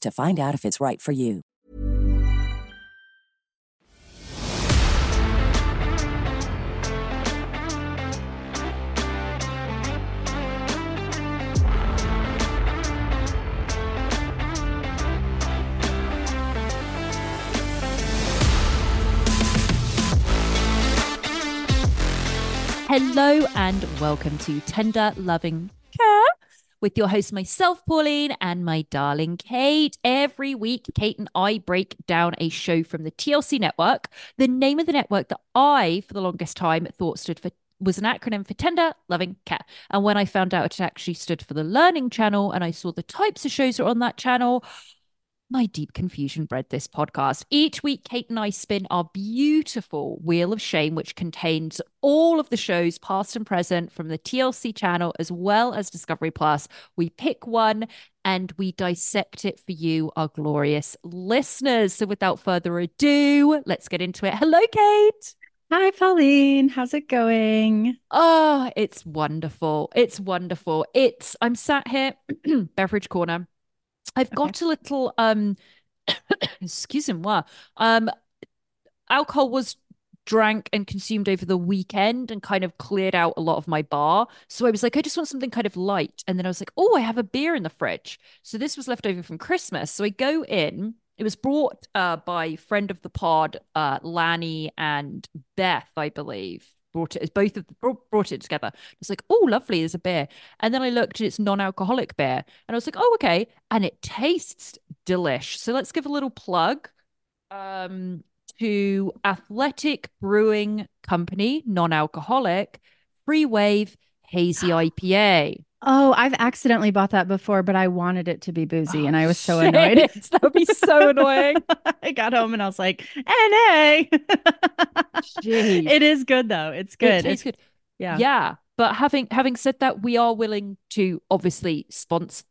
to find out if it's right for you. Hello and welcome to Tender Loving with your host, myself, Pauline, and my darling Kate. Every week, Kate and I break down a show from the TLC network, the name of the network that I, for the longest time, thought stood for was an acronym for Tender Loving Care. And when I found out it actually stood for the Learning Channel and I saw the types of shows that are on that channel, my deep confusion bred this podcast. Each week, Kate and I spin our beautiful Wheel of Shame, which contains all of the shows, past and present, from the TLC channel as well as Discovery Plus. We pick one and we dissect it for you, our glorious listeners. So, without further ado, let's get into it. Hello, Kate. Hi, Pauline. How's it going? Oh, it's wonderful. It's wonderful. It's, I'm sat here, beverage corner. I've got a little um excuse me, um alcohol was drank and consumed over the weekend and kind of cleared out a lot of my bar. So I was like, I just want something kind of light. And then I was like, oh, I have a beer in the fridge. So this was left over from Christmas. So I go in. It was brought uh, by friend of the pod, uh, Lanny and Beth, I believe brought it as both of brought, brought it together. It's like, oh, lovely, there's a beer. And then I looked and it's non-alcoholic beer. And I was like, oh, okay. And it tastes delish. So let's give a little plug um to Athletic Brewing Company, non-alcoholic, free wave hazy IPA. Oh, I've accidentally bought that before, but I wanted it to be boozy, Oh, and I was so shit. annoyed. That would be so annoying. I got home and I was like, "NA." It is good though. It's good. It It's- good. yeah. Yeah. But having having said that, we are willing to obviously sponsor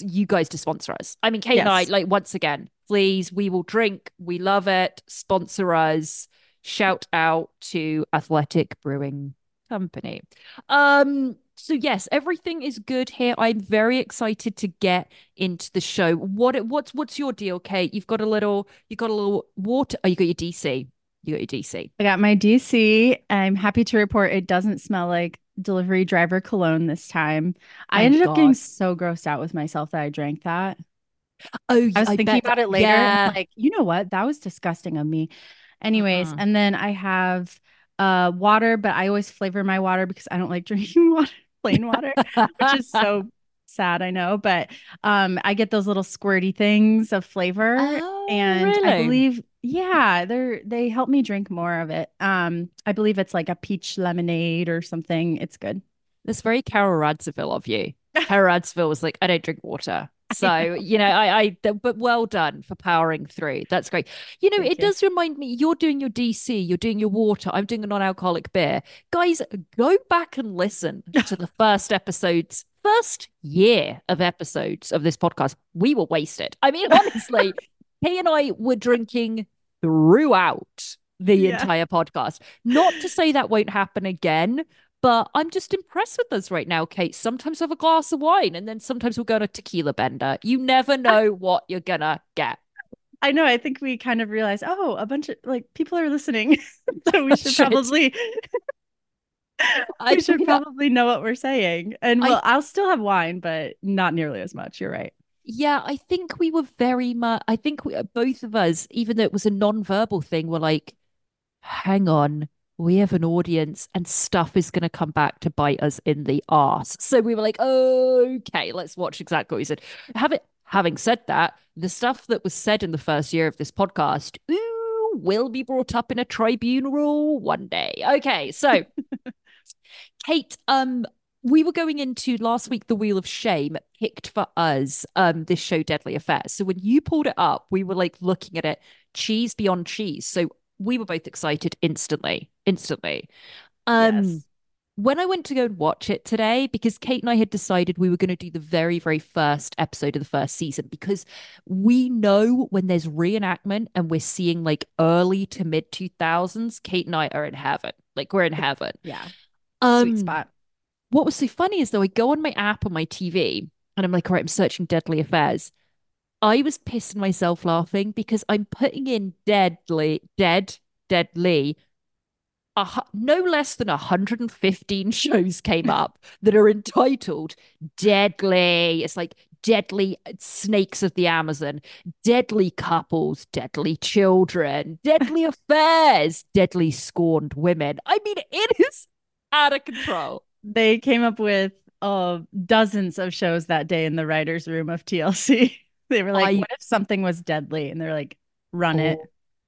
you guys to sponsor us. I mean, Kate and I, like once again, please, we will drink. We love it. Sponsor us. Shout out to Athletic Brewing Company. Um, so yes, everything is good here. I'm very excited to get into the show. What what's what's your deal, Kate? You've got a little you got a little water. Oh, you got your DC. You got your DC. I got my DC. I'm happy to report it doesn't smell like delivery driver cologne this time. I Thank ended up getting so grossed out with myself that I drank that. Oh, I was thinking bet- about it later. Yeah. Like, you know what? That was disgusting of me. Anyways, Uh-uh. and then I have uh water, but I always flavor my water because I don't like drinking water, plain water, which is so sad, I know. But um I get those little squirty things of flavor. Oh, and I believe, yeah, they're they help me drink more of it. Um, I believe it's like a peach lemonade or something. It's good. That's very Carole Radziwill of you. Carole Radziwill was like, I don't drink water. So, you know, I, I, but well done for powering through. That's great. You know, Thank it you. does remind me, you're doing your DC, you're doing your water, I'm doing a non alcoholic beer. Guys, go back and listen to the first episodes, first year of episodes of this podcast. We were wasted. I mean, honestly, Kay and I were drinking throughout the Yeah. entire podcast. Not to say that won't happen again, but I'm just impressed with us right now, Kate. Sometimes we have a glass of wine and then sometimes we'll go on a tequila bender. You never know what you're gonna get. I know. I think we kind of realized, oh, a bunch of like people are listening, so we should Should. probably I we should yeah. probably know what we're saying. And I- well, I'll still have wine, but not nearly as much. You're right. Yeah, I think we were very much. I think we, uh, both of us, even though it was a non-verbal thing, were like, "Hang on, we have an audience, and stuff is going to come back to bite us in the ass. So we were like, "Okay, let's watch exactly what he said." Having having said that, the stuff that was said in the first year of this podcast, ooh, will be brought up in a tribunal one day. Okay, so Kate, um, we were going into last week the Wheel of Shame picked for us um this show Deadly Affairs. So when you pulled it up, we were like looking at it cheese beyond cheese. So we were both excited instantly, instantly. Um Yes. when I went to go and watch it today, because Kate and I had decided we were going to do the very, very first episode of the first season, because we know when there's reenactment and we're seeing like early to mid 2000s, Kate and I are in heaven. Like we're in heaven. Yeah. Um, Sweet spot. what was so funny is though I go on my app on my TV and I'm like, all right, I'm searching Deadly Affairs. I was pissing myself laughing because I'm putting in deadly, dead, deadly. A, no less than 115 shows came up that are entitled Deadly. It's like Deadly Snakes of the Amazon, Deadly Couples, Deadly Children, Deadly Affairs, Deadly Scorned Women. I mean, it is out of control. They came up with uh, dozens of shows that day in the writers' room of TLC. they were like, I- "What if something was deadly?" And they're like, "Run it."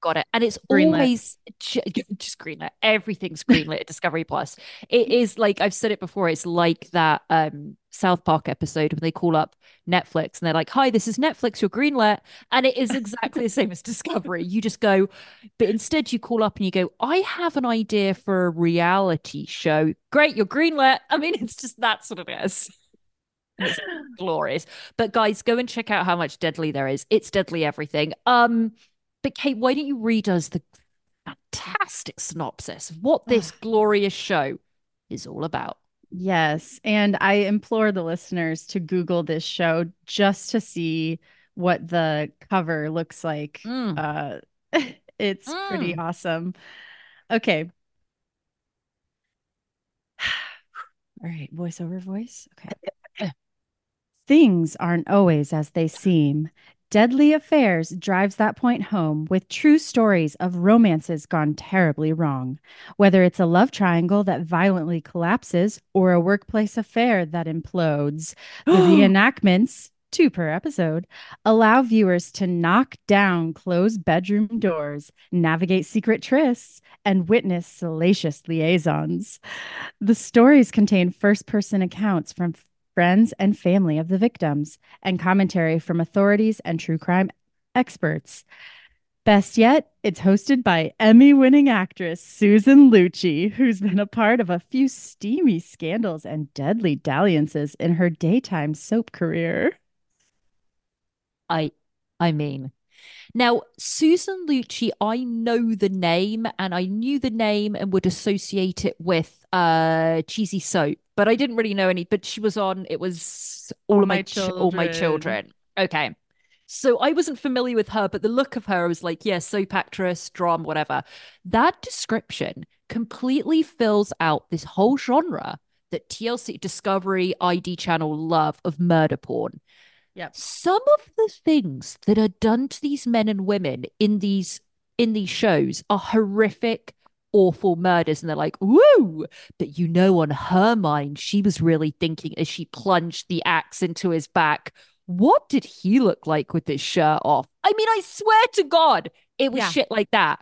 Got it. And it's Greenlit. always ju- just greenlit. Everything's greenlit at Discovery Plus. It is like I've said it before. It's like that um South Park episode when they call up Netflix and they're like, "Hi, this is Netflix. You're greenlit," and it is exactly the same as Discovery. You just go, but instead you call up and you go, "I have an idea for a reality show." Great, you're greenlit. I mean, it's just that's what it is. It's glorious. But guys, go and check out how much deadly there is. It's deadly everything. Um, but Kate, why don't you read us the fantastic synopsis of what this glorious show is all about? Yes. And I implore the listeners to Google this show just to see what the cover looks like. Mm. Uh, it's pretty Mm. awesome. Okay. All right, voiceover voice. Okay. Things aren't always as they seem. Deadly Affairs drives that point home with true stories of romances gone terribly wrong. Whether it's a love triangle that violently collapses or a workplace affair that implodes, the reenactments, two per episode, allow viewers to knock down closed bedroom doors, navigate secret trysts, and witness salacious liaisons. The stories contain first person accounts from friends and family of the victims, and commentary from authorities and true crime experts. Best yet, it's hosted by Emmy winning actress Susan Lucci, who's been a part of a few steamy scandals and deadly dalliances in her daytime soap career. I I mean. Now, Susan Lucci, I know the name and I knew the name and would associate it with uh cheesy soap, but I didn't really know any, but she was on it was all, All of my, My Ch- all my Children. Okay. So I wasn't familiar with her, but the look of her was like, yeah, soap actress, drama, whatever. That description completely fills out this whole genre that TLC Discovery ID channel love of murder porn Yep. some of the things that are done to these men and women in these in these shows are horrific awful murders and they're like woo but you know on her mind she was really thinking as she plunged the axe into his back what did he look like with his shirt off i mean i swear to god it was Yeah. shit like that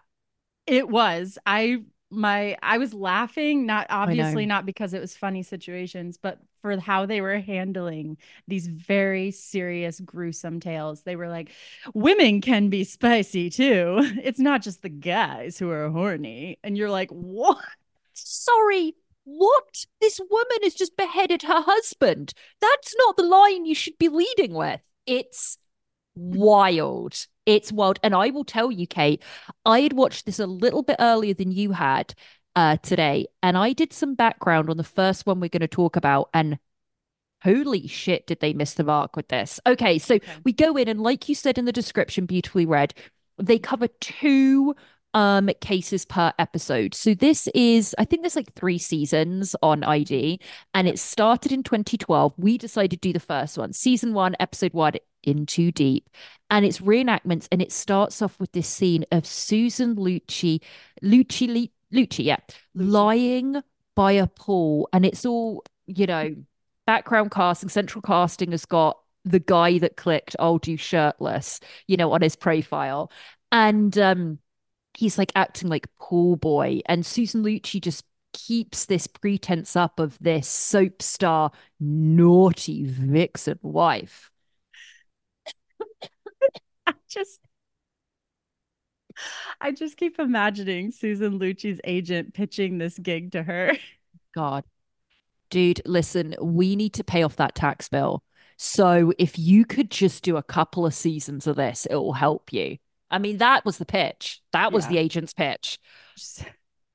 It was. I my I was laughing, not obviously not because it was funny situations, but for how they were handling these very serious, gruesome tales. They were like, women can be spicy too. It's not just the guys who are horny. And you're like, what? sorry what this woman has just beheaded her husband that's not the line you should be leading with it's wild It's wild. And I will tell you, Kate, I had watched this a little bit earlier than you had uh, today. And I did some background on the first one we're going to talk about. And holy shit, did they miss the mark with this? Okay. So okay. we go in, and like you said in the description, beautifully read, they cover two um cases per episode. So this is I think there's like 3 seasons on ID and it started in 2012. We decided to do the first one. Season 1, episode 1 in too deep. And it's reenactments and it starts off with this scene of Susan Lucci Lucci Lucci yeah lying by a pool. And it's all you know background casting central casting has got the guy that clicked I'll do shirtless you know on his profile. And um he's like acting like pool boy. And Susan Lucci just keeps this pretense up of this soap star naughty vixen wife just I just keep imagining Susan Lucci's agent pitching this gig to her. God. Dude, listen, we need to pay off that tax bill. So if you could just do a couple of seasons of this, it will help you. I mean, that was the pitch. That was yeah. the agent's pitch. Just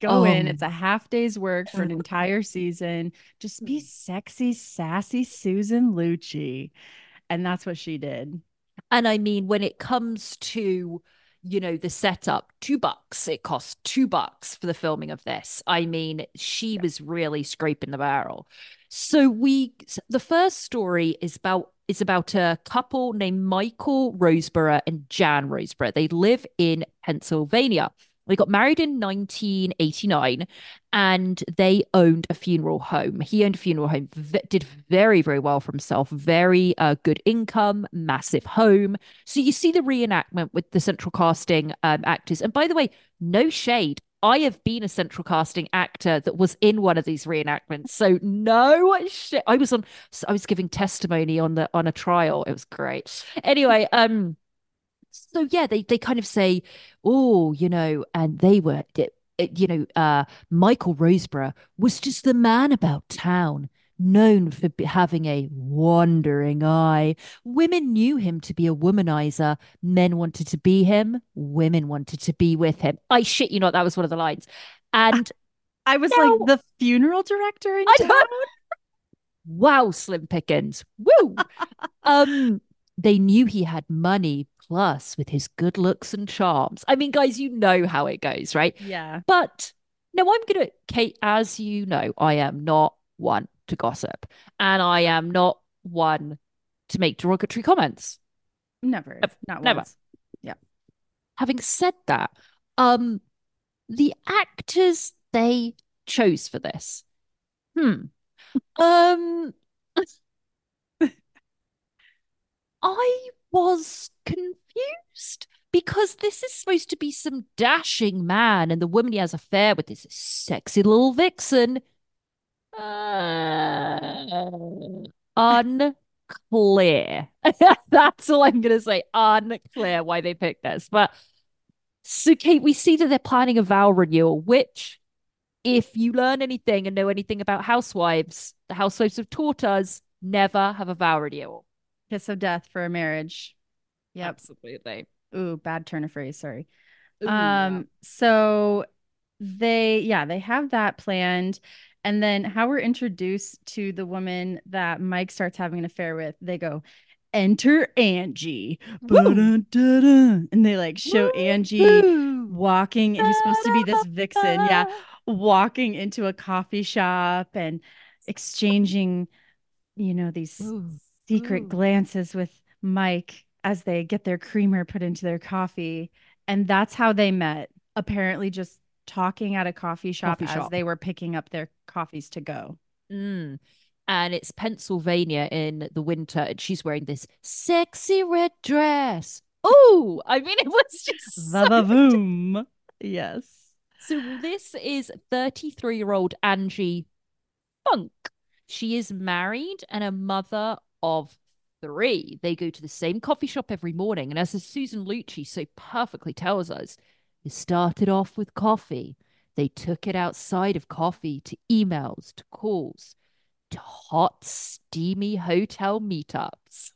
go um, in. It's a half day's work for an entire season. Just be sexy, sassy Susan Lucci. And that's what she did. And I mean, when it comes to, you know, the setup, two bucks, it cost two bucks for the filming of this. I mean, she was really scraping the barrel. So we, the first story is about is about a couple named Michael Roseboro and Jan Roseboro. They live in Pennsylvania. They got married in 1989 and they owned a funeral home. He owned a funeral home, v- did very, very well for himself, very uh, good income, massive home. So you see the reenactment with the central casting um, actors. And by the way, no shade. I have been a central casting actor that was in one of these reenactments. So no shit. I was on I was giving testimony on the on a trial. It was great. Anyway, um so yeah, they they kind of say, oh, you know, and they were, you know, uh, Michael Roseboro was just the man about town, known for having a wandering eye. Women knew him to be a womanizer. Men wanted to be him. Women wanted to be with him. I shit you not, that was one of the lines. And I was now, like the funeral director in town. wow, Slim Pickens. Woo. um, they knew he had money plus with his good looks and charms. I mean, guys, you know how it goes, right? Yeah. But no, I'm going to, Kate, as you know, I am not one to gossip and I am not one to make derogatory comments. Never. not never. once. Yeah. Having said that, um, the actors they chose for this, hmm, um, I was confused because this is supposed to be some dashing man, and the woman he has affair with is a sexy little vixen. Uh, unclear. That's all I'm gonna say. Unclear why they picked this, but so Kate, we see that they're planning a vow renewal, which, if you learn anything and know anything about housewives, the housewives have taught us never have a vow renewal. Kiss of death for a marriage. Yep. Absolutely. Ooh, bad turn of phrase. Sorry. Ooh, um, yeah. so they, yeah, they have that planned. And then how we're introduced to the woman that Mike starts having an affair with, they go, enter Angie. And they like show Woo! Angie walking, and he's supposed to be this vixen. Yeah. Walking into a coffee shop and exchanging, you know, these Ooh. Secret Ooh. glances with Mike as they get their creamer put into their coffee. And that's how they met. Apparently, just talking at a coffee shop, coffee shop. as they were picking up their coffees to go. Mm. And it's Pennsylvania in the winter, and she's wearing this sexy red dress. Oh, I mean, it was just boom. Yes. So this is 33 year old Angie Funk. She is married and a mother of three, they go to the same coffee shop every morning. And as Susan Lucci so perfectly tells us, it started off with coffee. They took it outside of coffee to emails, to calls, to hot, steamy hotel meetups.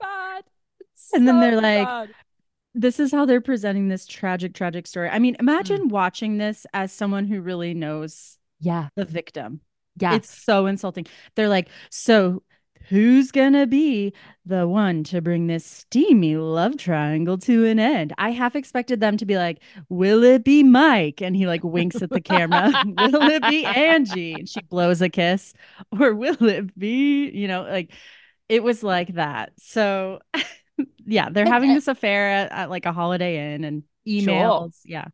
And then they're like, bad. this is how they're presenting this tragic, tragic story. I mean, Mm. imagine watching this as someone who really knows yeah, the victim. Yeah. It's so insulting. They're like, so who's gonna be the one to bring this steamy love triangle to an end? I half expected them to be like, will it be Mike? And he like winks at the camera. will it be Angie? And she blows a kiss. Or will it be, you know, like it was like that. So yeah, they're having this affair at, at like a holiday inn and Sure. emails. Yeah.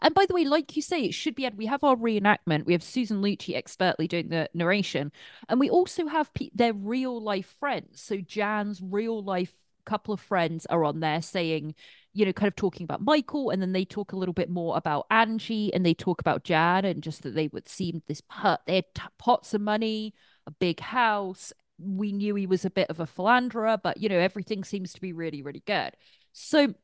And by the way, like you say, it should be. We have our reenactment. We have Susan Lucci expertly doing the narration, and we also have pe- their real life friends. So Jan's real life couple of friends are on there saying, you know, kind of talking about Michael, and then they talk a little bit more about Angie, and they talk about Jan, and just that they would seem this hurt. They had t- pots of money, a big house. We knew he was a bit of a philanderer, but you know, everything seems to be really, really good. So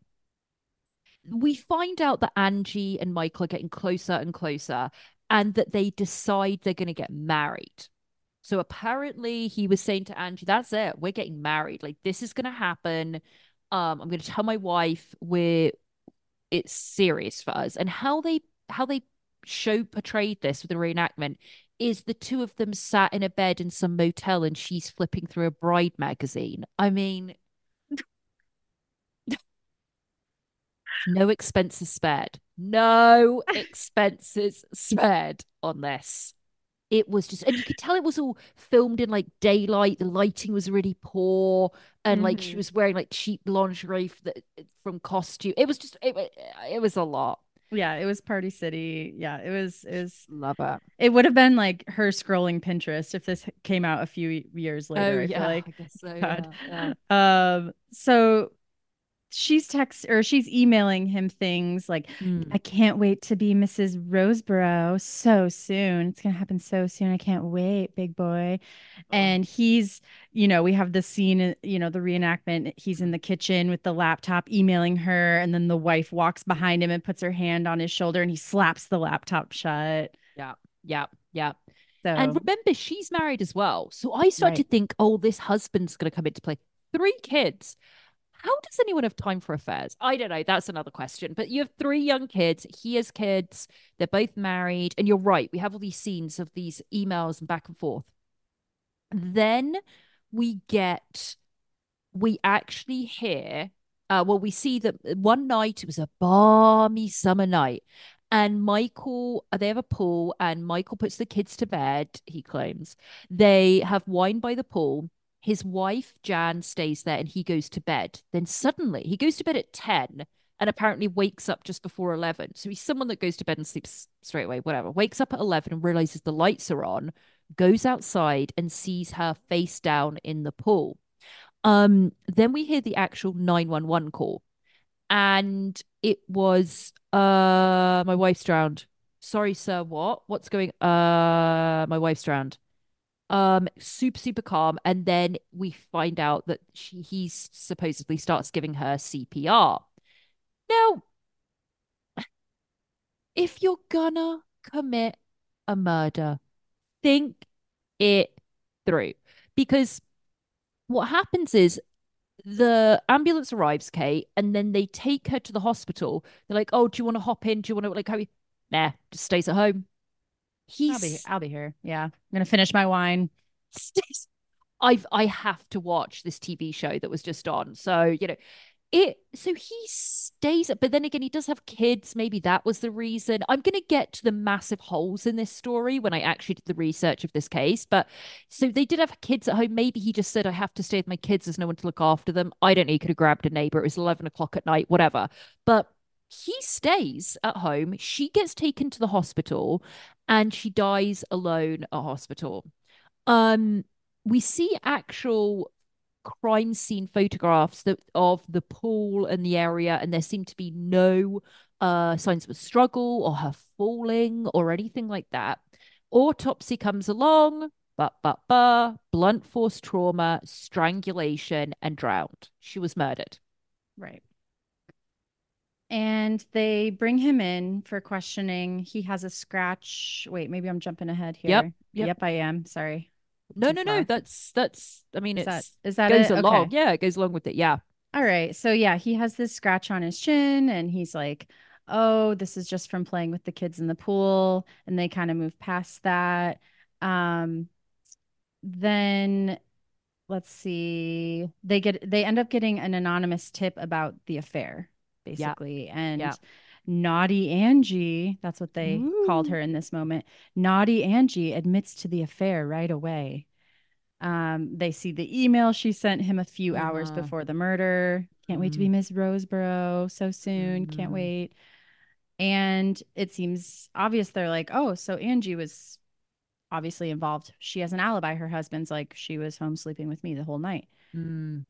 we find out that Angie and Michael are getting closer and closer and that they decide they're going to get married. So apparently he was saying to Angie, that's it. We're getting married. Like this is going to happen. Um I'm going to tell my wife we're it's serious for us. And how they how they show portrayed this with the reenactment is the two of them sat in a bed in some motel and she's flipping through a bride magazine. I mean, no expenses spared. No expenses spared on this. It was just, and you could tell it was all filmed in like daylight. The lighting was really poor, and like she Mhm. was wearing like cheap lingerie f- that- from costume. It was just, it, it was a lot. Yeah, it was Party City. Yeah, it was it was Love it. it would have been like her scrolling Pinterest if this came out a few years later. oh I yeah, feel like. I guess so. God. Yeah, yeah. Um so she's text or she's emailing him things like Mm. I can't wait to be Mrs. Roseboro so soon. It's gonna happen so soon. I can't wait, big boy. And he's, you know, we have the scene, uh, you know, the reenactment. He's in the kitchen with the laptop emailing her, and then the wife walks behind him and puts her hand on his shoulder and he slaps the laptop shut. Yeah, yeah, yeah. So And remember, she's married as well. So I started to think, oh, this husband's going to come into play. Three kids. How does anyone have time for affairs? I don't know. That's another question. But you have three young kids. He has kids. They're both married. And you're right. We have all these scenes of these emails and back and forth. Then we get, we actually hear, uh, well, we see that one night, it was a balmy summer night. And Michael, uh, they have a pool, and Michael puts the kids to bed, he claims. They have wine by the pool. His wife, Jan, stays there and he goes to bed. Then suddenly, he goes to bed at 10 and apparently wakes up just before 11. So he's someone that goes to bed and sleeps straight away, whatever. Wakes up at 11 and realizes the lights are on, goes outside and sees her face down in the pool. Um, then we hear the actual 911 call and it was uh my wife's drowned. Sorry, sir, what? What's going uh my wife's drowned. Um super super calm and then we find out that she he supposedly starts giving her CPR. Now if you're gonna commit a murder, think it through because what happens is the ambulance arrives, Kate, and then they take her to the hospital. They're like, "Oh, do you want to hop in? Do you want to like how you?" Nah, just stays at home. He's I'll be I'll be here. Yeah. I'm gonna finish my wine. I've I have to watch this TV show that was just on. So you know, it. So he stays, but then again, he does have kids. Maybe that was the reason. I'm gonna get to the massive holes in this story when I actually did the research of this case. But so they did have kids at home. Maybe he just said, "I have to stay with my kids. There's no one to look after them." I don't know. He could have grabbed a neighbor. It was eleven o'clock at night. Whatever. But he stays at home. She gets taken to the hospital, and she dies alone at hospital. Um, we see actual crime scene photographs that of the pool and the area, and there seem to be no uh signs of a struggle or her falling or anything like that. Autopsy comes along, but but but blunt force trauma, strangulation, and drowned. She was murdered. Right. And they bring him in for questioning. He has a scratch. Wait, maybe I'm jumping ahead here. Yep, yep. I am. Sorry. No, no, no. That's that's. I mean, Is it's is that goes it? along. Okay. Yeah, it goes along with it. Yeah. All right. So yeah, he has this scratch on his chin and he's like, "Oh, this is just from playing with the kids in the pool." And they kind of move past that. Um then let's see. They get they end up getting an anonymous tip about the affair, basically. And naughty Angie, that's what they called her in this moment. Naughty Angie admits to the affair right away. Um, they see the email she sent him a few hours before the murder. Can't wait to be Miss Roseboro so soon. Can't Mhm. wait. And it seems obvious they're like, oh, so Angie was obviously involved. She has an alibi. Her husband's like, she was home sleeping with me the whole night. Mm.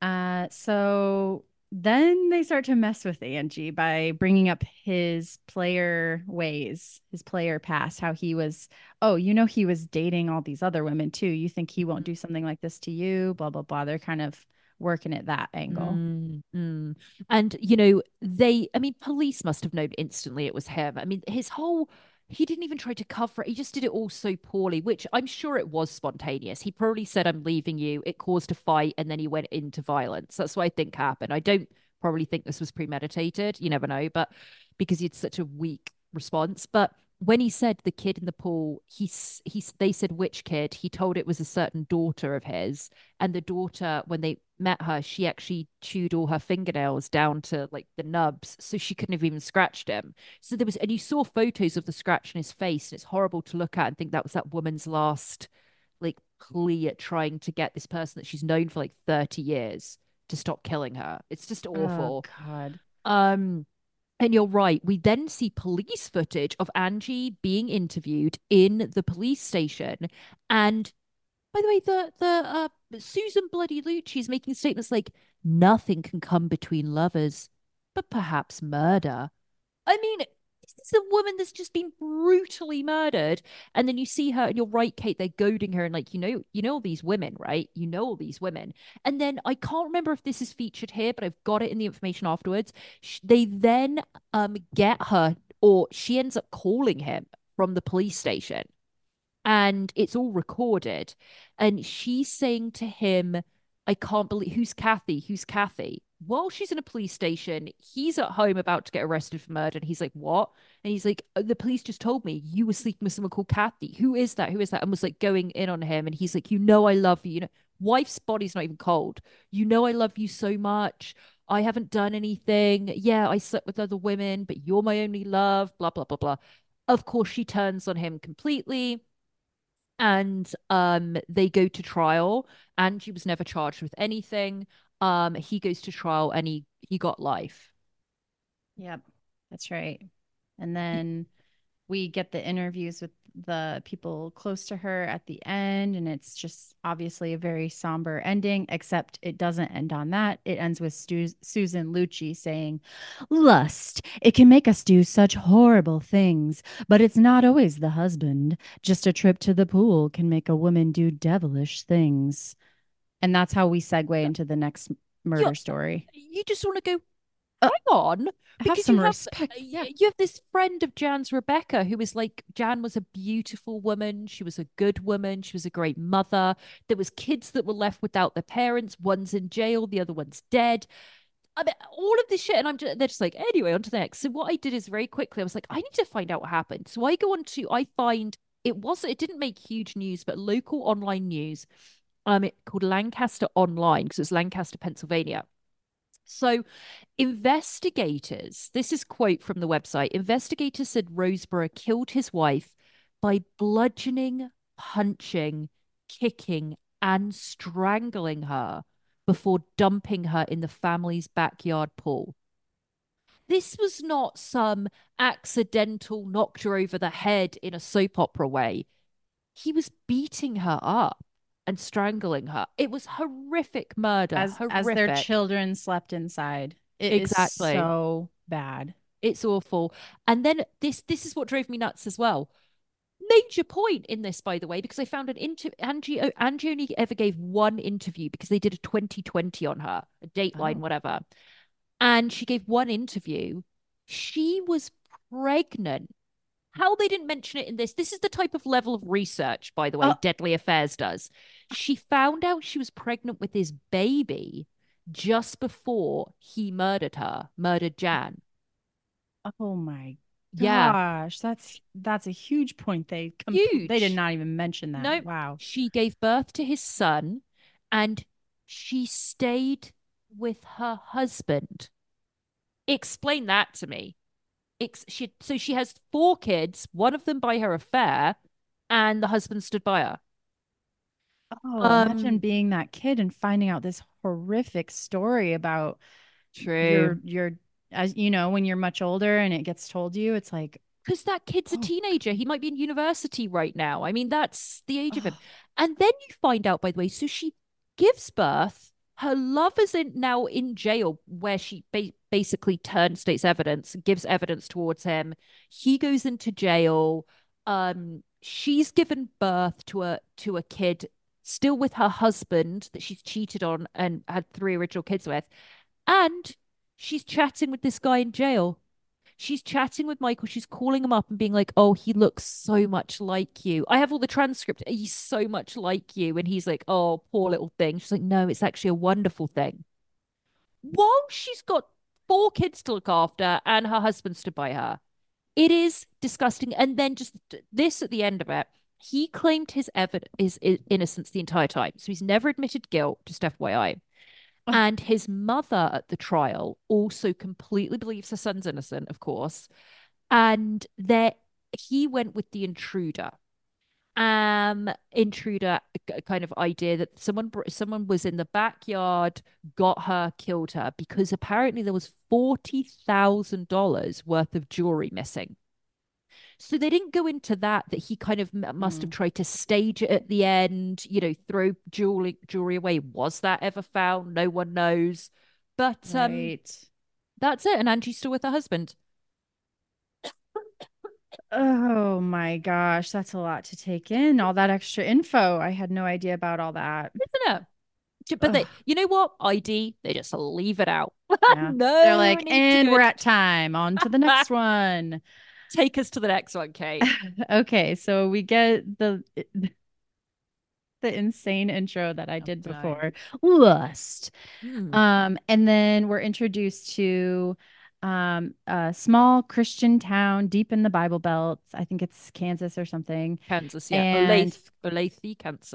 Uh, so then they start to mess with Angie by bringing up his player ways, his player past, how he was, oh, you know, he was dating all these other women too. You think he won't do something like this to you? Blah, blah, blah. They're kind of working at that angle. Mm, mm. And you know, they I mean, police must have known instantly it was him. I mean, his whole he didn't even try to cover it. He just did it all so poorly, which I'm sure it was spontaneous. He probably said, I'm leaving you. It caused a fight, and then he went into violence. That's what I think happened. I don't probably think this was premeditated. You never know, but because he had such a weak response. But when he said the kid in the pool, he's he's they said which kid, he told it was a certain daughter of his. And the daughter, when they met her, she actually chewed all her fingernails down to like the nubs, so she couldn't have even scratched him. So there was, and you saw photos of the scratch in his face, and it's horrible to look at and think that was that woman's last like plea at trying to get this person that she's known for like 30 years to stop killing her. It's just awful. Oh, God. Um, and you're right. We then see police footage of Angie being interviewed in the police station. And by the way, the the uh, Susan Bloody Lucci is making statements like nothing can come between lovers, but perhaps murder. I mean, a woman that's just been brutally murdered, and then you see her, and you're right, Kate. They're goading her, and like you know, you know all these women, right? You know all these women, and then I can't remember if this is featured here, but I've got it in the information afterwards. They then um get her, or she ends up calling him from the police station and it's all recorded. And she's saying to him, I can't believe who's Kathy? Who's Kathy? While she's in a police station, he's at home about to get arrested for murder. And he's like, What? And he's like, "Uh, The police just told me you were sleeping with someone called Kathy. Who is that? Who is that? And was like going in on him. And he's like, You know, I love you. You know, wife's body's not even cold. You know, I love you so much. I haven't done anything. Yeah, I slept with other women, but you're my only love. Blah, blah, blah, blah. Of course, she turns on him completely and um they go to trial and she was never charged with anything um he goes to trial and he he got life Yep, that's right. And then we get the interviews with the people close to her at the end, and it's just obviously a very somber ending, except it doesn't end on that. It ends with Stu- Susan Lucci saying, Lust, it can make us do such horrible things, but it's not always the husband. Just a trip to the pool can make a woman do devilish things. And that's how we segue into the next murder Yeah. story. you just want to go hang on Have because some you have respect. uh, y- you have this friend of Jan's Rebecca who was like Jan was a beautiful woman she was a good woman she was a great mother there was kids that were left without their parents one's in jail the other one's dead I mean, all of this shit, and I'm just, they're just like, anyway, on to the next. So what I did is very quickly, I was like, I need to find out what happened. So I go on to, I find it was, it didn't make huge news, but local online news, um, called Lancaster Online because it's Lancaster, Pennsylvania. So investigators, this is quote from the website. Investigators said Roseboro killed his wife by bludgeoning, punching, kicking, and strangling her before dumping her in the family's backyard pool. This was not some accidental knocked her over the head in a soap opera way. He was beating her up and strangling her. It was horrific murder. as horrific. as their children slept inside. It Exactly. so bad. It's awful. And then this this is what drove me nuts as well. Major point in this, by the way, because I found an interview. Angie, oh, Angie only ever gave one interview because they did a 2020 on her, a Dateline, Oh. whatever. And she gave one interview. She was pregnant. How they didn't mention it in this. This is the type of level of research, by the way, Oh. Deadly Affairs does. She found out she was pregnant with his baby just before he murdered her, murdered Jan. Oh my Yeah. gosh, that's that's a huge point. They com- Huge. They did not even mention that. No, Wow. She gave birth to his son and she stayed with her husband. Explain that to me. Ex- she, so she has four kids, one of them by her affair, and the husband stood by her. Oh, Um, imagine being that kid and finding out this horrific story about true your your as you know when you're much older and it gets told you. It's like Because that kid's a Oh. teenager. He might be in university right now. I mean, that's the age of him. oh, And then you find out, by the way, so she gives birth. Her lover's in now in jail, where she ba- basically turns state's evidence, gives evidence towards him. He goes into jail. Um, she's given birth to a to a kid still with her husband that she's cheated on and had three original kids with, and she's chatting with this guy in jail. She's chatting with Michael. She's calling him up and being like, "Oh, he looks so much like you. I have all the transcript. Oh, he's so much like you." And he's like, "Oh, poor little thing." She's like, "No, it's actually a wonderful thing." While she's got four kids to look after and her husband stood by her, it is disgusting. And then just this at the end of it, he claimed his evid- his innocence the entire time, so he's never admitted guilt. Just FYI. And his mother at the trial also completely believes her son's innocent, of course. And that he went with the intruder. Um, intruder kind of idea that someone someone was in the backyard, got her, killed her because apparently there was forty thousand dollars worth of jewelry missing. So they didn't go into that, that he kind of must have Mm. tried to stage it at the end, you know, throw jewelry jewelry away. Was that ever found? No one knows. But um right. that's it. And Angie's still with her husband. Oh my gosh, that's a lot to take in. All that extra info. I had no idea about all that. Isn't it? But they, you know what? ID, they just leave it out. Yeah. no, They're like, and we're at time. On to the next one. Take us to the next one, Kate. Okay, so we get the the insane intro that I I'm did before. Lust. Hmm. Um, and then we're introduced to um a small Christian town deep in the Bible Belt. I think it's Kansas or something. Kansas, yeah. and- Olathe, Olathe, Kansas.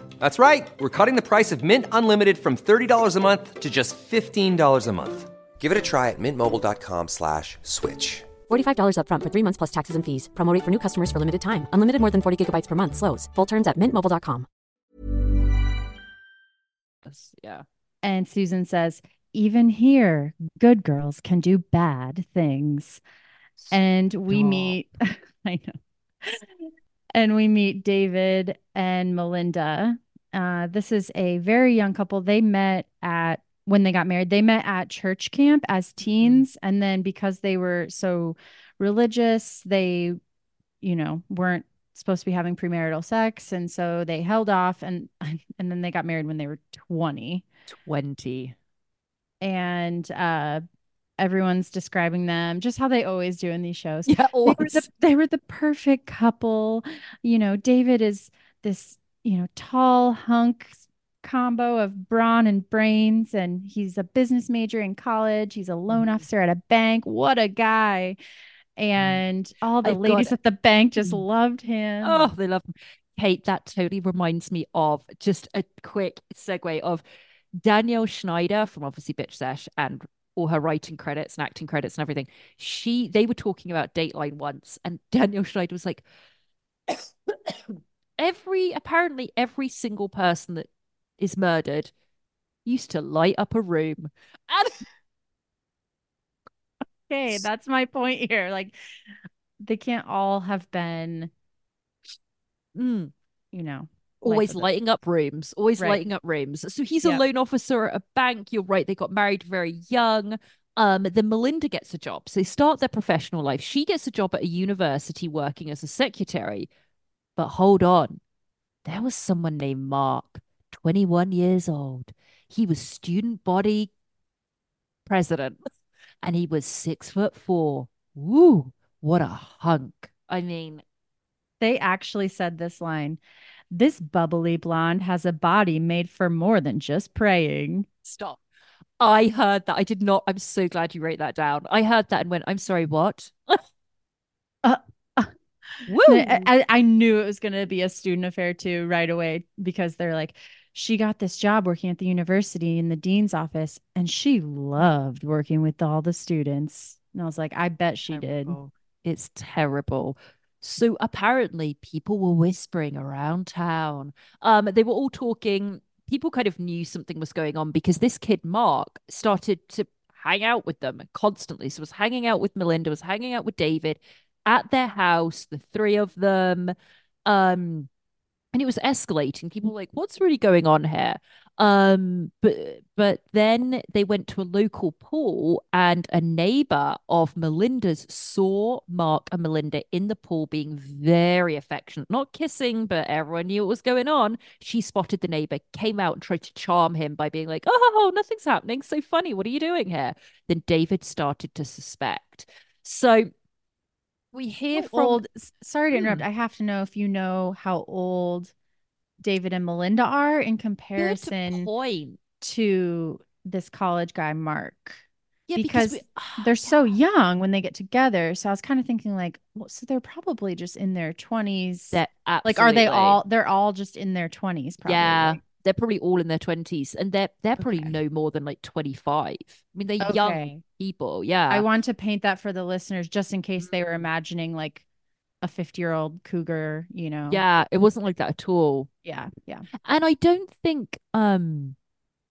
That's right. We're cutting the price of Mint Unlimited from $30 a month to just $15 a month. Give it a try at mintmobile.com slash switch. $45 upfront for three months plus taxes and fees. Promo rate for new customers for limited time. Unlimited more than 40 gigabytes per month. Slows. Full terms at mintmobile.com. Yes, Yeah. And Susan says, even here, good girls can do bad things. And we Stop. meet, I know. And we meet David and Melinda. Uh, this is a very young couple. They met at when they got married, they met at church camp as teens. And then because they were so religious, they, you know, weren't supposed to be having premarital sex. And so they held off and and then they got married when they were 20 20. and uh everyone's describing them just how they always do in these shows. Yeah, They were the they were the perfect couple. You know, David is this, you know, tall hunk combo of brawn and brains, and he's a business major in college. He's a loan Mhm. officer at a bank. What a guy! And all the I've ladies at the bank just Mm. loved him. Oh, they love him. Kate, that totally reminds me of just a quick segue of Danielle Schneider from obviously Bitch Sesh and all her writing credits and acting credits and everything. She they were talking about Dateline once, and Danielle Schneider was like, every apparently every single person that is murdered used to light up a room. And Okay, that's my point here. Like, they can't all have been, Mm. you know, always lighting up rooms, always Right. lighting up rooms. So he's a loan officer at a bank. You're right. They got married very young. Um, then Melinda gets a job. So they start their professional life. She gets a job at a university working as a secretary. But hold on. There was someone named Mark, 21 years old. He was student body president and he was six foot four. Woo, what a hunk. I mean, They actually said this line This bubbly blonde has a body made for more than just praying. Stop. I heard that. I did not. I'm so glad you wrote that down. I heard that and went, I'm sorry, what? Uh, Woo! I, I, I knew it was going to be a student affair too right away because they're like, she got this job working at the university in the dean's office and she loved working with all the students. And I was like, I bet she did. It's terrible. So apparently people were whispering around town. Um, they were all talking. People kind of knew something was going on because this kid, Mark, started to hang out with them constantly. So was hanging out with Melinda, was hanging out with David at their house, the three of them. Um, and it was escalating. People were like, what's really going on here? Um, but but then they went to a local pool, and a neighbor of Melinda's saw Mark and Melinda in the pool being very affectionate, not kissing, but everyone knew what was going on. She spotted the neighbor, came out and tried to charm him by being like, "Oh, nothing's happening. So funny. What are you doing here?" Then David started to suspect. So we hear from old. Sorry to interrupt. Hmm. I have to know if you know how old David and Melinda are in comparison point. to this college guy, Mark. Yeah, because we- They're Yeah. so young when they get together. So I was kind of thinking, like, well, so they're probably just in their 20s. They're like, are they all, they're all just in their 20s, probably. Yeah? They're probably all in their twenties, and they're they're probably Okay. no more than like twenty five. I mean, they're young people. Yeah, I want to paint that for the listeners just in case Mm. they were imagining like a 50 year old cougar, you know? yeah, it wasn't like that at all. Yeah. Yeah. And I don't think um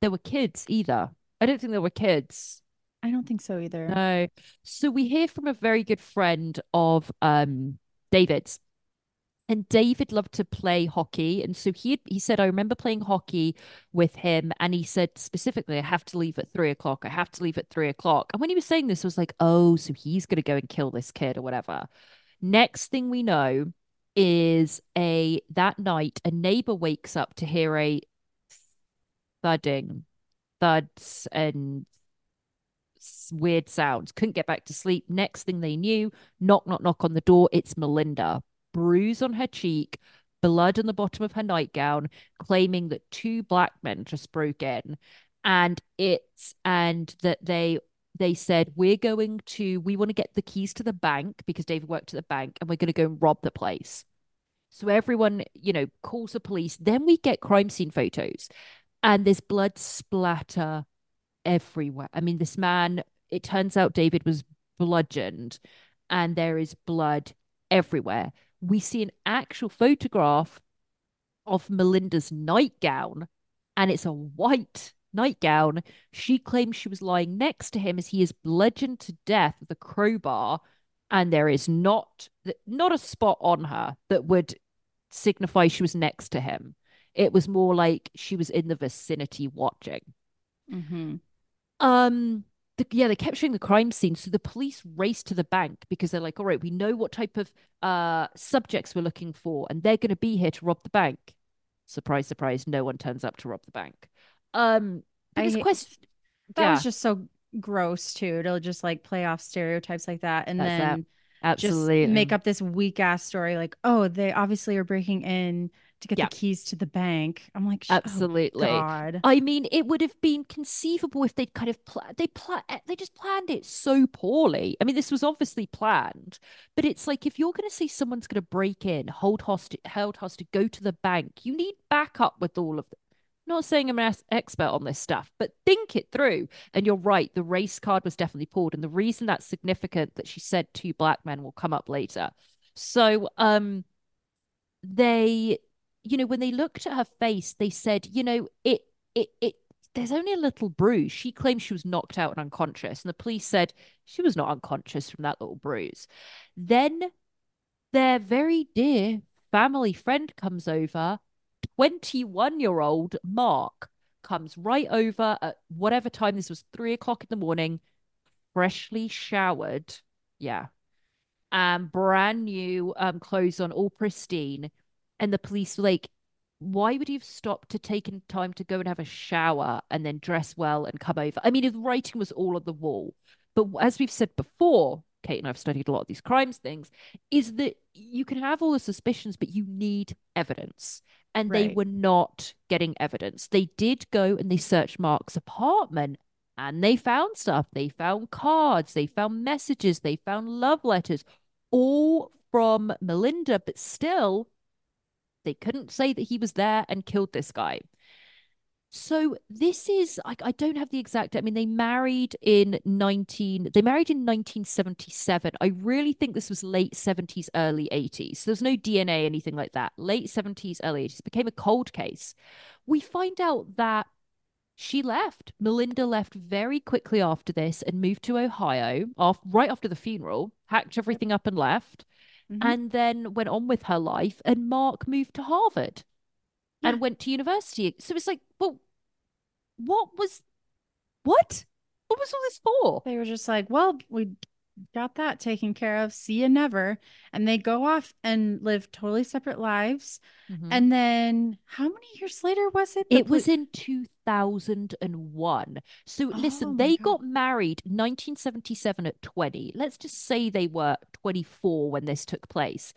there were kids either. I don't think there were kids. I don't think so either. No. So we hear from a very good friend of um David's. And David loved to play hockey. And so he he said, I remember playing hockey with him. And he said specifically, I have to leave at three o'clock. I have to leave at three o'clock. And when he was saying this, I was like, oh, so he's gonna go and kill this kid or whatever. Next thing we know is a that night, a neighbor wakes up to hear a thudding, thuds and weird sounds. Couldn't get back to sleep. Next thing they knew, knock, knock, knock on the door. It's Melinda. Bruise on her cheek, blood on the bottom of her nightgown, claiming that two black men just broke in. And it's and that they they said we're going to we want to get the keys to the bank because David worked at the bank and we're going to go and rob the place. So everyone, you know, calls the police. Then we get crime scene photos and there's blood splatter everywhere. I mean, this man, it turns out David was bludgeoned and there is blood everywhere. We see an actual photograph of Melinda's nightgown and it's a white nightgown. She claims she was lying next to him as he is bludgeoned to death with a crowbar and there is not not a spot on her that would signify she was next to him. It was more like she was in the vicinity watching. Mm-hmm. Um, the, yeah, they kept showing the crime scene, so the police raced to the bank because they're like, "All right, we know what type of uh subjects we're looking for, and they're going to be here to rob the bank." Surprise, surprise! No one turns up to rob the bank. Um, this hate- question, That yeah, was just so gross too. To just like play off stereotypes like that. And That's then absolutely just make up this weak ass story like, oh, they obviously are breaking in to get Yeah. the keys to the bank. I'm like, Absolutely. Oh, God. I mean, it would have been conceivable if they'd kind of pla- they pla- they just planned it so poorly. I mean, this was obviously planned, but it's like if you're going to say someone's going to break in, hold hostage, held hostage, go to the bank, you need backup with all of them. Not saying I'm an expert on this stuff, but think it through. And you're right, the race card was definitely pulled, and the reason that's significant that she said two black men will come up later. So, um, they you know when they looked at her face they said you know it it it there's only a little bruise. She claims she was knocked out and unconscious and the police said she was not unconscious from that little bruise. Then their very dear family friend comes over 21 year old mark comes right over at whatever time this was three o'clock in the morning freshly showered yeah and brand new um clothes on all pristine and the police were like why would you have stopped to taken time to go and have a shower and then dress well and come over? I mean the writing was all on the wall. But as we've said before kate and i've studied a lot of these crimes things is that you can have all the suspicions but you need evidence. And they were not getting evidence. They did go and they searched mark's apartment and they found stuff. They found cards. They found messages. They found love letters all from melinda but still they couldn't say that he was there and killed this guy. So this is I, I don't have the exact I mean they married in 19 they married in 1977. I really think this was late 70s early 80s. So there's no DNA anything like that. Late 70s early 80s became a cold case. We find out that she left. Melinda left very quickly after this and moved to Ohio off right after the funeral, hacked everything up and left Mhm. and then went on with her life. And Mark moved to Harvard Yeah. and went to university. So it's like, well, what was what? What was all this for? They were just like, well, we got that taken care of. See you never. And they go off and live totally separate lives. Mhm. And then how many years later was it? It was in 2001. So Oh listen, they God. got married 1977 at 20. Let's just say they were 24 when this took place.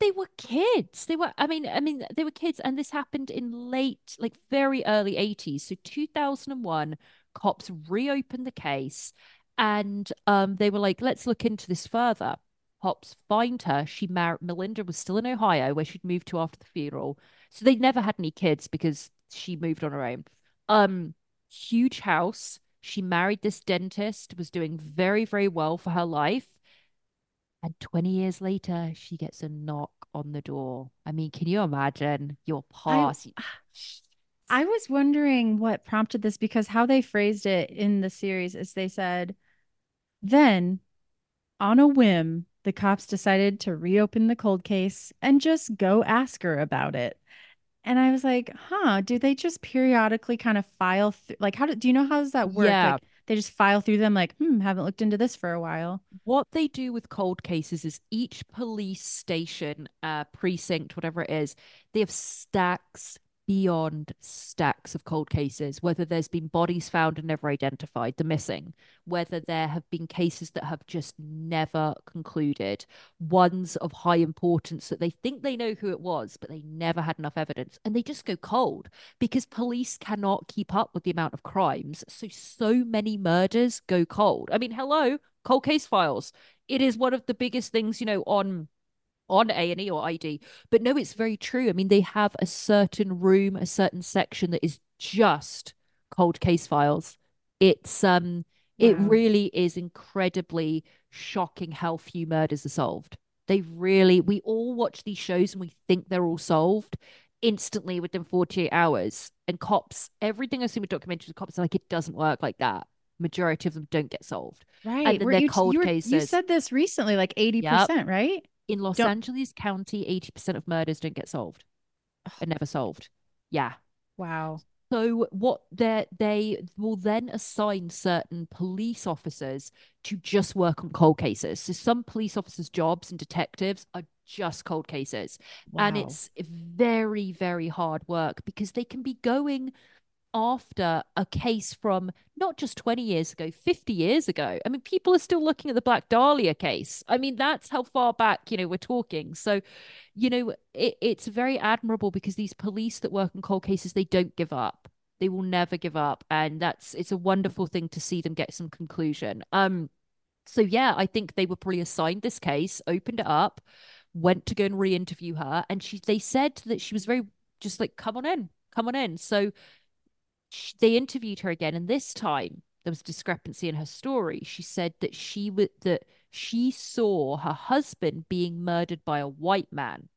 They were kids. They were I mean I mean they were kids and this happened in late like very early 80s. So 2001 cops reopened the case and um they were like let's look into this further. Cops find her. She married Melinda was still in Ohio where she'd moved to after the funeral. So they never had any kids because she moved on her own. Um, huge house. She married this dentist, was doing very, very well for her life. And 20 years later, she gets a knock on the door. I mean, can you imagine your past? I was wondering what prompted this because how they phrased it in the series is they said, then on a whim, the cops decided to reopen the cold case and just go ask her about it. And I was like, huh, do they just periodically kind of file through? Like, how do, do you know how does that work? Yeah. Like, they just file through them, like, hmm, haven't looked into this for a while. What they do with cold cases is each police station, uh, precinct, whatever it is, they have stacks beyond stacks of cold cases, whether there's been bodies found and never identified, the missing, whether there have been cases that have just never concluded, ones of high importance that they think they know who it was, but they never had enough evidence, and they just go cold because police cannot keep up with the amount of crimes. So, so many murders go cold. I mean, hello, cold case files. It is one of the biggest things, you know, on on A&E or ID. But no, it's very true. I mean, they have a certain room, a certain section that is just cold case files. It's um it really is incredibly shocking how few murders are solved. They really we all watch these shows and we think they're all solved instantly within 48 hours. And cops, everything I've seen with documentaries, cops are like, it doesn't work like that. Majority of them don't get solved. Right. then they're you, cold you, were- you said this recently, like 80%, right? In Los Don't- Angeles County, 80% of murders don't get solved. Are never solved. Yeah. Wow. So what they they will then assign certain police officers to just work on cold cases. So some police officers' jobs and detectives are just cold cases. And it's very, very hard work because they can be going after a case from not just 20 years ago, 50 years ago. I mean, people are still looking at the Black Dahlia case. I mean, that's how far back, you know, we're talking. So, you know, it, it's very admirable because these police that work on cold cases, they don't give up. They will never give up. And that's, it's a wonderful thing to see them get some conclusion. Um, so yeah, I think they were probably assigned this case, opened it up, went to go and re-interview her, and she they said that she was very just like, come on in, come on in. So she, they interviewed her again, and this time there was discrepancy in her story. She said that she would that she saw her husband being murdered by a white man,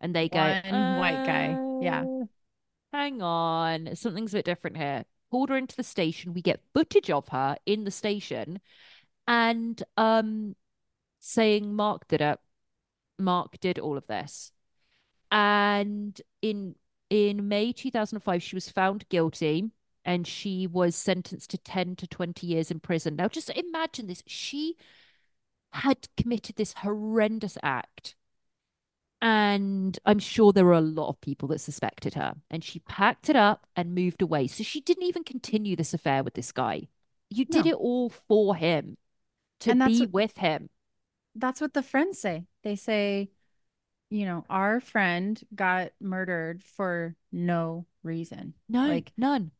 and they go, One white guy. Yeah. "Uh, hang on, something's a bit different here. Pulled her into the station. We get footage of her in the station, and um, saying Mark did it. Mark did all of this, and in in May 2005, she was found guilty and she was sentenced to 10 to 20 years in prison. Now, just imagine this. She had committed this horrendous act. And I'm sure there were a lot of people that suspected her. And she packed it up and moved away. So she didn't even continue this affair with this guy. You did No. it all for him to be what- with him. That's what the friends say. They say, you know, our friend got murdered for no reason. No, Like none,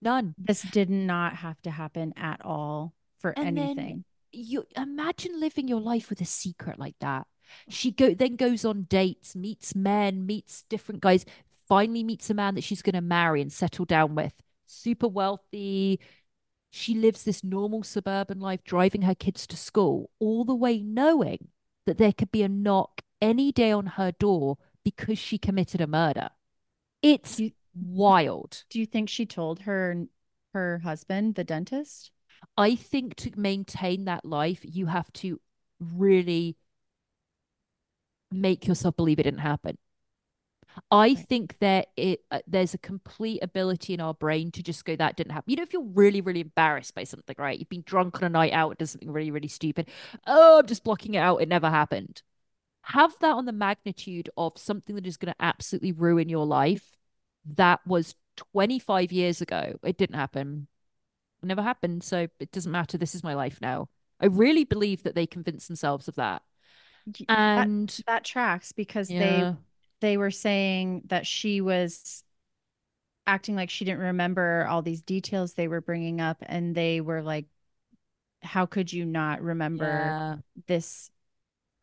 none. this did not have to happen at all for And anything. you imagine living your life with a secret like that. She go then goes on dates, meets men, meets different guys, finally meets a man that she's going to marry and settle down with. Super wealthy. She lives this normal suburban life, driving her kids to school, all the way knowing that there could be a knock any day on her door because she committed a murder. It's You- wild. Do you think she told her her husband, the dentist? I think to maintain that life, you have to really make yourself believe it didn't happen. I Right. think that it uh, there's a complete ability in our brain to just go that didn't happen. You know, if you're really, really embarrassed by something, right? You've been drunk on a night out, done something really, really stupid. Oh, I'm just blocking it out. It never happened. Have that on the magnitude of something that is going to absolutely ruin your life. That was 25 years ago. It didn't happen. It never happened. So it doesn't matter. This is my life now. I really believe that they convinced themselves of that. Y- that- And that tracks because yeah, they they were saying that she was acting like she didn't remember all these details they were bringing up and they were like how could you not remember yeah. this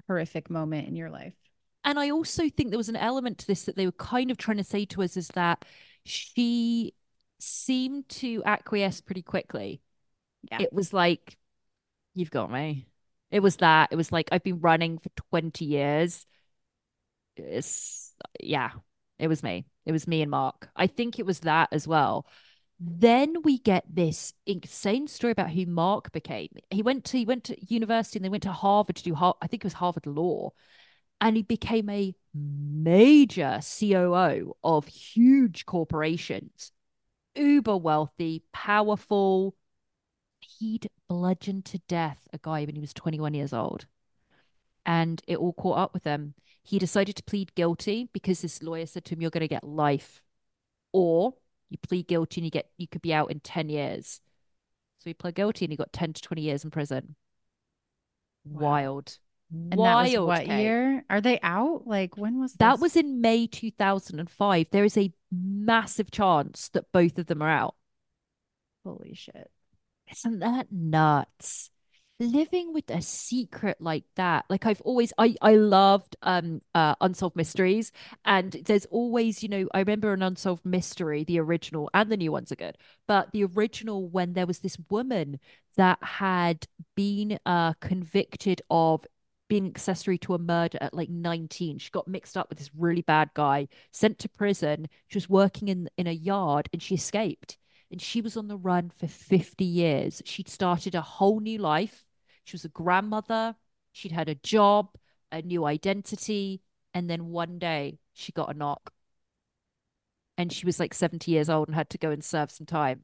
horrific moment in your life And I also think there was an element to this that they were kind of trying to say to us is that she seemed to acquiesce pretty quickly. Yeah. It was like, you've got me. It was that. It was like, I've been running for 20 years. It's, yeah, it was me. It was me and Mark. I think it was that as well. Then we get this insane story about who Mark became. He went to he went to university and they went to Harvard to do I think it was Harvard Law and he became a major COO of huge corporations, uber wealthy, powerful. He'd bludgeoned to death a guy when he was 21 years old. And it all caught up with him. He decided to plead guilty because this lawyer said to him, You're going to get life. Or you plead guilty and you get you could be out in 10 years. So he pled guilty and he got 10 to 20 years in prison. Wow. Wild. and Wild. that was what year are they out like when was That this? was in May 2005. There is a massive chance that both of them are out. holy shit Isn't that nuts? Living with a secret like that. Like I've always I I loved um uh Unsolved Mysteries and there's always, you know, I remember an Unsolved Mystery, the original and the new ones are good. But the original when there was this woman that had been uh convicted of being accessory to a murder at like 19. She got mixed up with this really bad guy, sent to prison. She was working in in a yard and she escaped and she was on the run for 50 years. She'd started a whole new life. She was a grandmother. She'd had a job, a new identity. And then one day she got a knock. And she was like 70 years old and had to go and serve some time.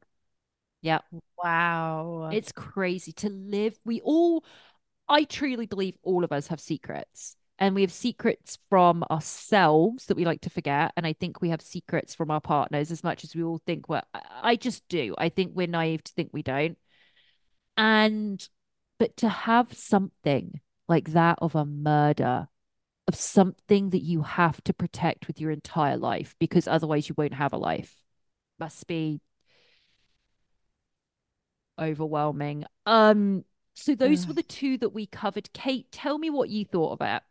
Yeah, wow it's crazy to live. We all, I truly believe all of us have secrets. and we have secrets from ourselves that we like to forget and i think we have secrets from our partners as much as we all think well i just do i think we're naive to think we don't and but to have something like that of a murder of something that you have to protect with your entire life because otherwise you won't have a life. Must be overwhelming. Um so those were the two that we covered. Kate tell me what you thought of it.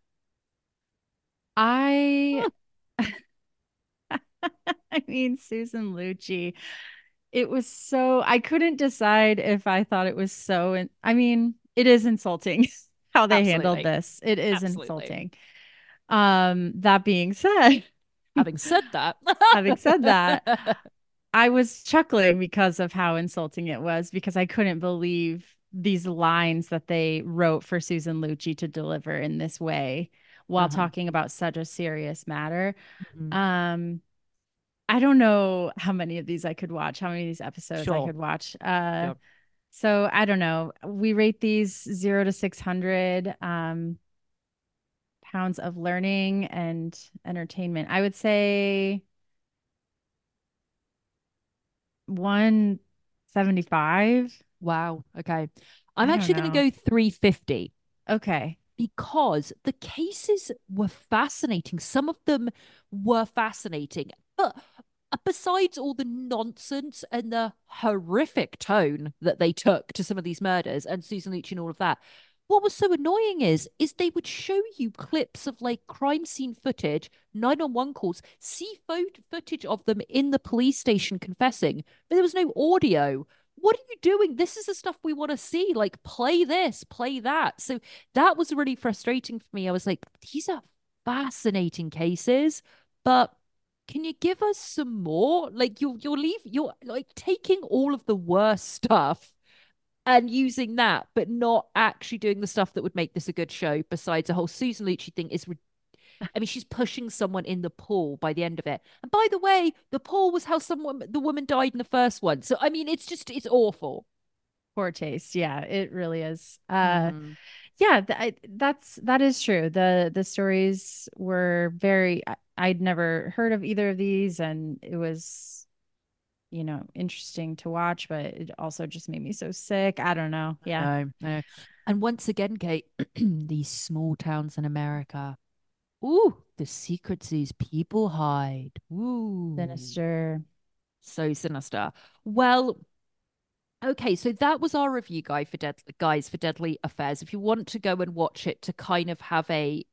I I mean Susan Lucci. It was so I couldn't decide if I thought it was so in, I mean, it is insulting how they handled this. It is Absolutely. insulting. Um, that being said, having said that Having said that, I was chuckling because of how insulting it was because I couldn't believe these lines that they wrote for Susan Lucci to deliver in this way while Uh-huh. talking about such a serious matter. Mhm. Um I don't know how many of these I could watch, how many of these episodes I could watch. Uh Sure. So I don't know. We rate these 0 to 600 um pounds of learning and entertainment. I would say 175. wow okay i'm actually going to go 350 Okay. because the cases were fascinating. Some of them were fascinating, but besides all the nonsense and the horrific tone that they took to some of these murders and Susan Lucci and all of that, what was so annoying is is they would show you clips of like crime scene footage, 911 calls, see footage of them in the police station confessing, but there was no audio. What are you doing? This is the stuff we want to see. Like, play this, play that. So that was really frustrating for me. I was like, these are fascinating cases, but can you give us some more? Like you're you're leave you're like taking all of the worst stuff and using that, but not actually doing the stuff that would make this a good show. Besides, the whole Susan Lucci thing is. I mean, she's pushing someone in the pool by the end of it. And by the way, the pool was how someone the woman died in the first one. So I mean, it's just it's awful. Poor taste. Yeah, it really is. Uh Mhm. Yeah, th- I, that's that is true. The the stories were very I, I'd never heard of either of these and it was you know, interesting to watch, but it also just made me so sick. I don't know. Yeah. No, no. And once again, Kate, these small towns in America. Ooh, the secrets these people hide. Ooh. Sinister. So sinister. Well, okay, so that was our review guide for Dead guys for Deadly Affairs. If you want to go and watch it to kind of have a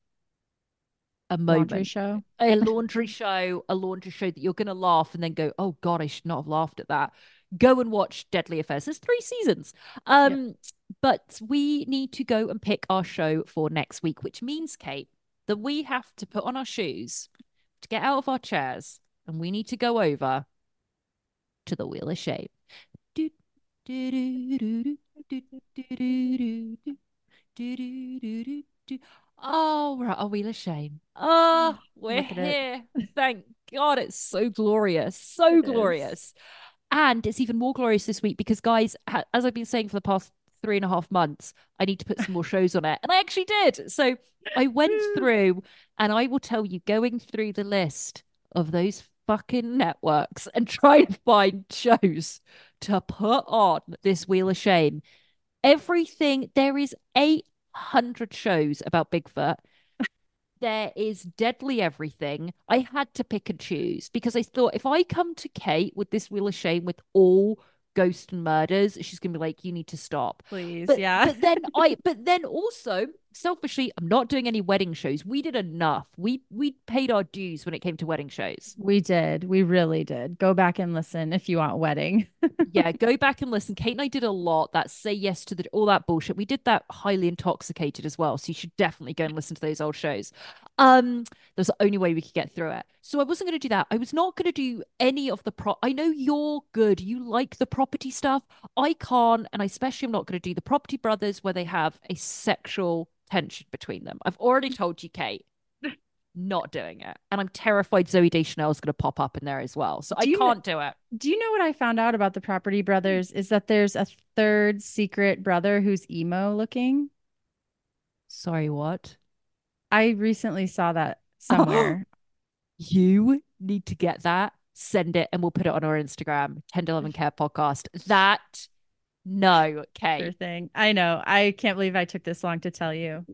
a moment, Laundry show. a laundry show, a laundry show that you're going to laugh and then go, "Oh God, I should not have laughed at that." Go and watch Deadly Affairs. There's three seasons. Um, but we need to go and pick our show for next week, which means, Kate, that we have to put on our shoes, to get out of our chairs, and we need to go over to the Wheel of Shame. Oh, mm, ah, we're at our Wheel of Shame. Oh, we're here. Thank God. It's so glorious. So It is. glorious. And it's even more glorious this week because, guys, as I've been saying for the past three and a half months, I need to put some more shows on it. And I actually did. So I went through and I will tell you, going through the list of those fucking networks and trying to find shows to put on this Wheel of Shame. Everything, there is 800 shows about Bigfoot. There is deadly everything. I had to pick and choose because I thought if I come to Kate with this Wheel of Shame with all ghost and murders, she's gonna be like, you need to stop. Please. But, yeah. but then I but then also selfishly, I'm not doing any wedding shows. We did enough. We we paid our dues when it came to wedding shows. we did. We really did. Go back and listen if you want wedding. yeah, go back and listen. Kate and I did a lot. That say yes to the all that bullshit. We did that highly intoxicated as well. So you should definitely go and listen to those old shows. Um, that's the only way we could get through it. So I wasn't going to do that. I was not going to do any of the pro. I know you're good. You like the property stuff. I can't, and I especially am not going to do the Property Brothers where they have a sexual tension between them. I've already told you, Kate. Not doing it, and I'm terrified Zooey Deschanel is going to pop up in there as well. So I Do know- can't do it. Do you know what I found out about the Property Brothers is that there's a third secret brother who's emo looking? Sorry, what? I recently saw that somewhere. You need to get that, send it, and we'll put it on our Instagram, Tender Loving Care Podcast. That, no, Sure okay. thing. I know. I can't believe I took this long to tell you.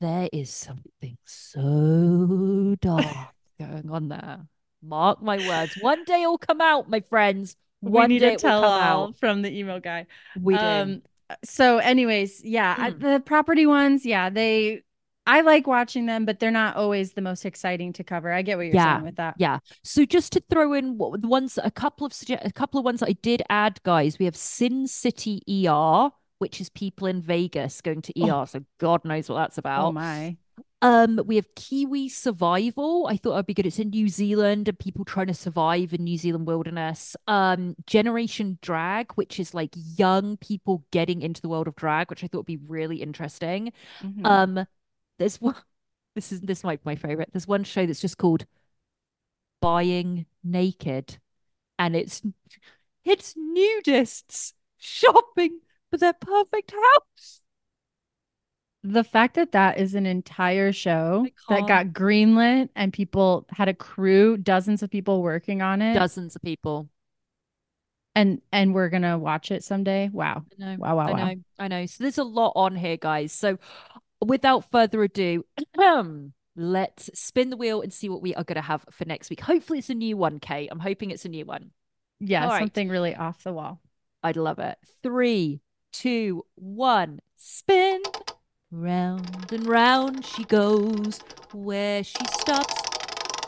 There is something so dark going on there. Mark my words. One day it'll come out, my friends. One we need day a tell all out. from the email guy. We do. Um, so, anyways, yeah, I- Mm. the property ones, yeah, they. I like watching them, but they're not always the most exciting to cover. I get what you're Yeah, saying with that. Yeah. So just to throw in what the ones, a couple of a couple of ones that I did add, guys. We have Sin City ER, which is people in Vegas going to ER. So God knows what that's about. Oh my. Um, we have Kiwi Survival. I thought that'd be good. It's in New Zealand and people trying to survive in New Zealand wilderness. Um, Generation Drag, which is like young people getting into the world of drag, which I thought would be really interesting. Mhm. Um, there's one. This is this might be my favorite. There's one show that's just called Buying Naked, and it's it's nudists shopping for their perfect house. the fact that that is an entire show that got greenlit and people had a crew, dozens of people working on it, Dozens of people. and and we're gonna watch it someday. Wow. I know. Wow, wow, I wow. know. I know. So there's a lot on here, guys. So without further ado, let's spin the wheel and see what we are going to have for next week. Hopefully, it's a new one, Kate. I'm hoping it's a new one. Yeah, All right. something really off the wall. I'd love it. Three, two, one, spin. Round and round she goes. Where she stops,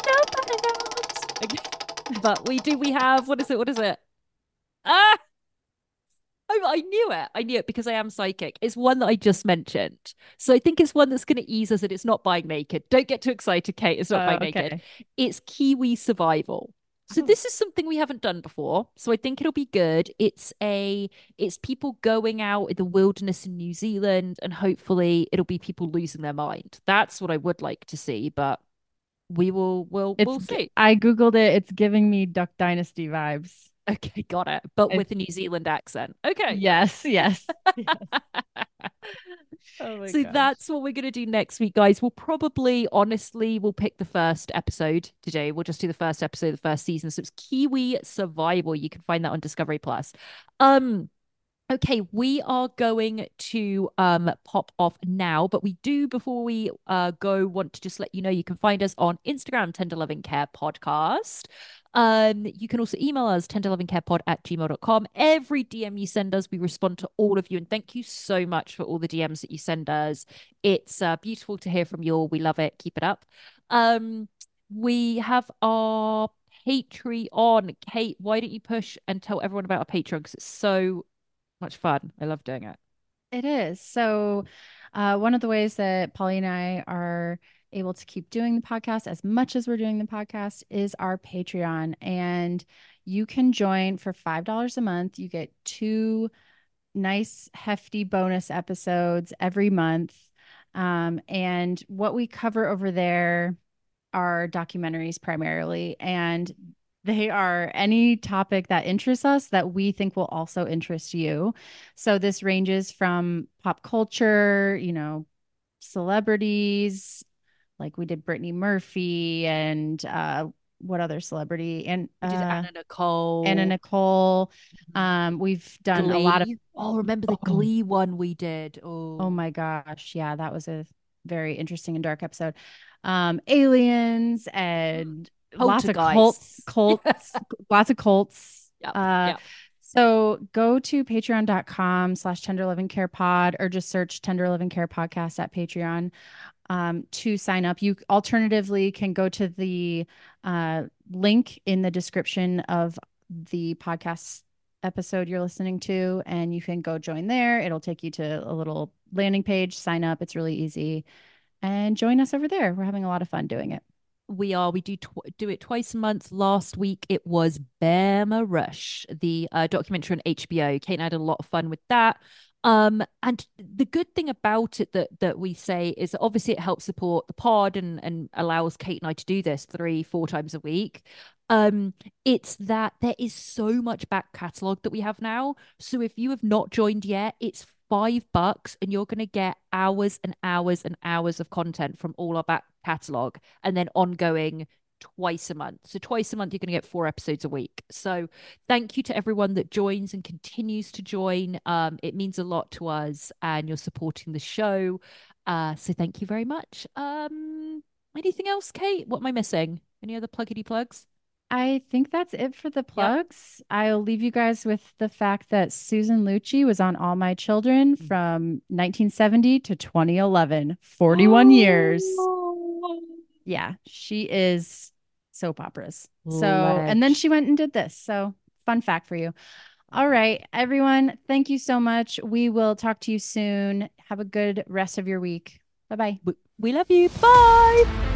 nobody knows. Okay. But we do, we have, what is it? What is it? Ah! I, I knew it. I knew it because I am psychic. It's one that I just mentioned. So I think it's one that's going to ease us and it's not buying naked. Don't get too excited, Kate. It's not Oh, buying naked. It's Kiwi Survival. So Oh. this is something we haven't done before. So I think it'll be good. It's a it's people going out in the wilderness in New Zealand and hopefully it'll be people losing their mind. That's what I would like to see, but we will we'll It's we'll see. I googled it. It's giving me Duck Dynasty vibes. Okay, got it. But with a New Zealand accent. Okay. Yes, yes. Oh my so gosh. that's what we're going to do next week, guys. We'll probably, honestly, we'll pick the first episode today. We'll just do the first episode of the first season. So it's Kiwi Survival. You can find that on Discovery Plus. Um, okay, we are going to um pop off now, but we do before we uh go want to just let you know you can find us on Instagram, Tender Loving Care Podcast. Um, you can also email us tenderlovingcarepod at gmail.com. Every DM you send us, we respond to all of you. And thank you so much for all the DMs that you send us. It's uh, beautiful to hear from you all. We love it. Keep it up. Um, we have our Patreon. Kate, why don't you push and tell everyone about our Patreon? Because it's so much fun. I love doing it. It is. So, uh, one of the ways that Polly and I are able to keep doing the podcast as much as we're doing the podcast is our Patreon. And you can join for $5 a month. You get two nice, hefty bonus episodes every month. Um, and what we cover over there are documentaries primarily. And they are any topic that interests us that we think will also interest you. So this ranges from pop culture, you know, celebrities, like we did Brittany Murphy and uh what other celebrity and uh, Anna Nicole. Anna Nicole. Um, we've done a lot of Glee. Oh, remember the Oh. Glee one we did? Oh, oh my gosh, yeah, that was a very interesting and dark episode. Um, aliens and lots of cults, cults, lots of cults. Yep, Uh, yep. So go to patreon.com slash tender loving care pod or just search tender loving care podcast at Patreon um, to sign up. You alternatively can go to the uh, link in the description of the podcast episode you're listening to, and you can go join there. It'll take you to a little landing page, sign up. It's really easy. And join us over there. We're having a lot of fun doing it. We are. We do tw- do it twice a month. Last week it was Bama Rush, the uh, documentary on HBO. Kate and I had a lot of fun with that. Um, and the good thing about it that that we say is that obviously it helps support the pod and and allows Kate and I to do this three, four times a week. Um, it's that there is so much back catalog that we have now. So if you have not joined yet, it's five bucks and you're going to get hours and hours and hours of content from all our back catalog and then ongoing twice a month. So twice a month, you're going to get four episodes a week. So thank you to everyone that joins and continues to join. Um, it means a lot to us, and you're supporting the show. Uh, so thank you very much. Um, anything else, Kate? What am I missing? Any other pluggity plugs? I think that's it for the plugs. Yep. I'll leave you guys with the fact that Susan Lucci was on All My Children mm. from 1970 to 2011, 41 oh. years. Yeah, she is soap operas. So, and then she went and did this. So, fun fact for you. All right, everyone, thank you so much. We will talk to you soon. Have a good rest of your week. Bye bye. We love you. Bye.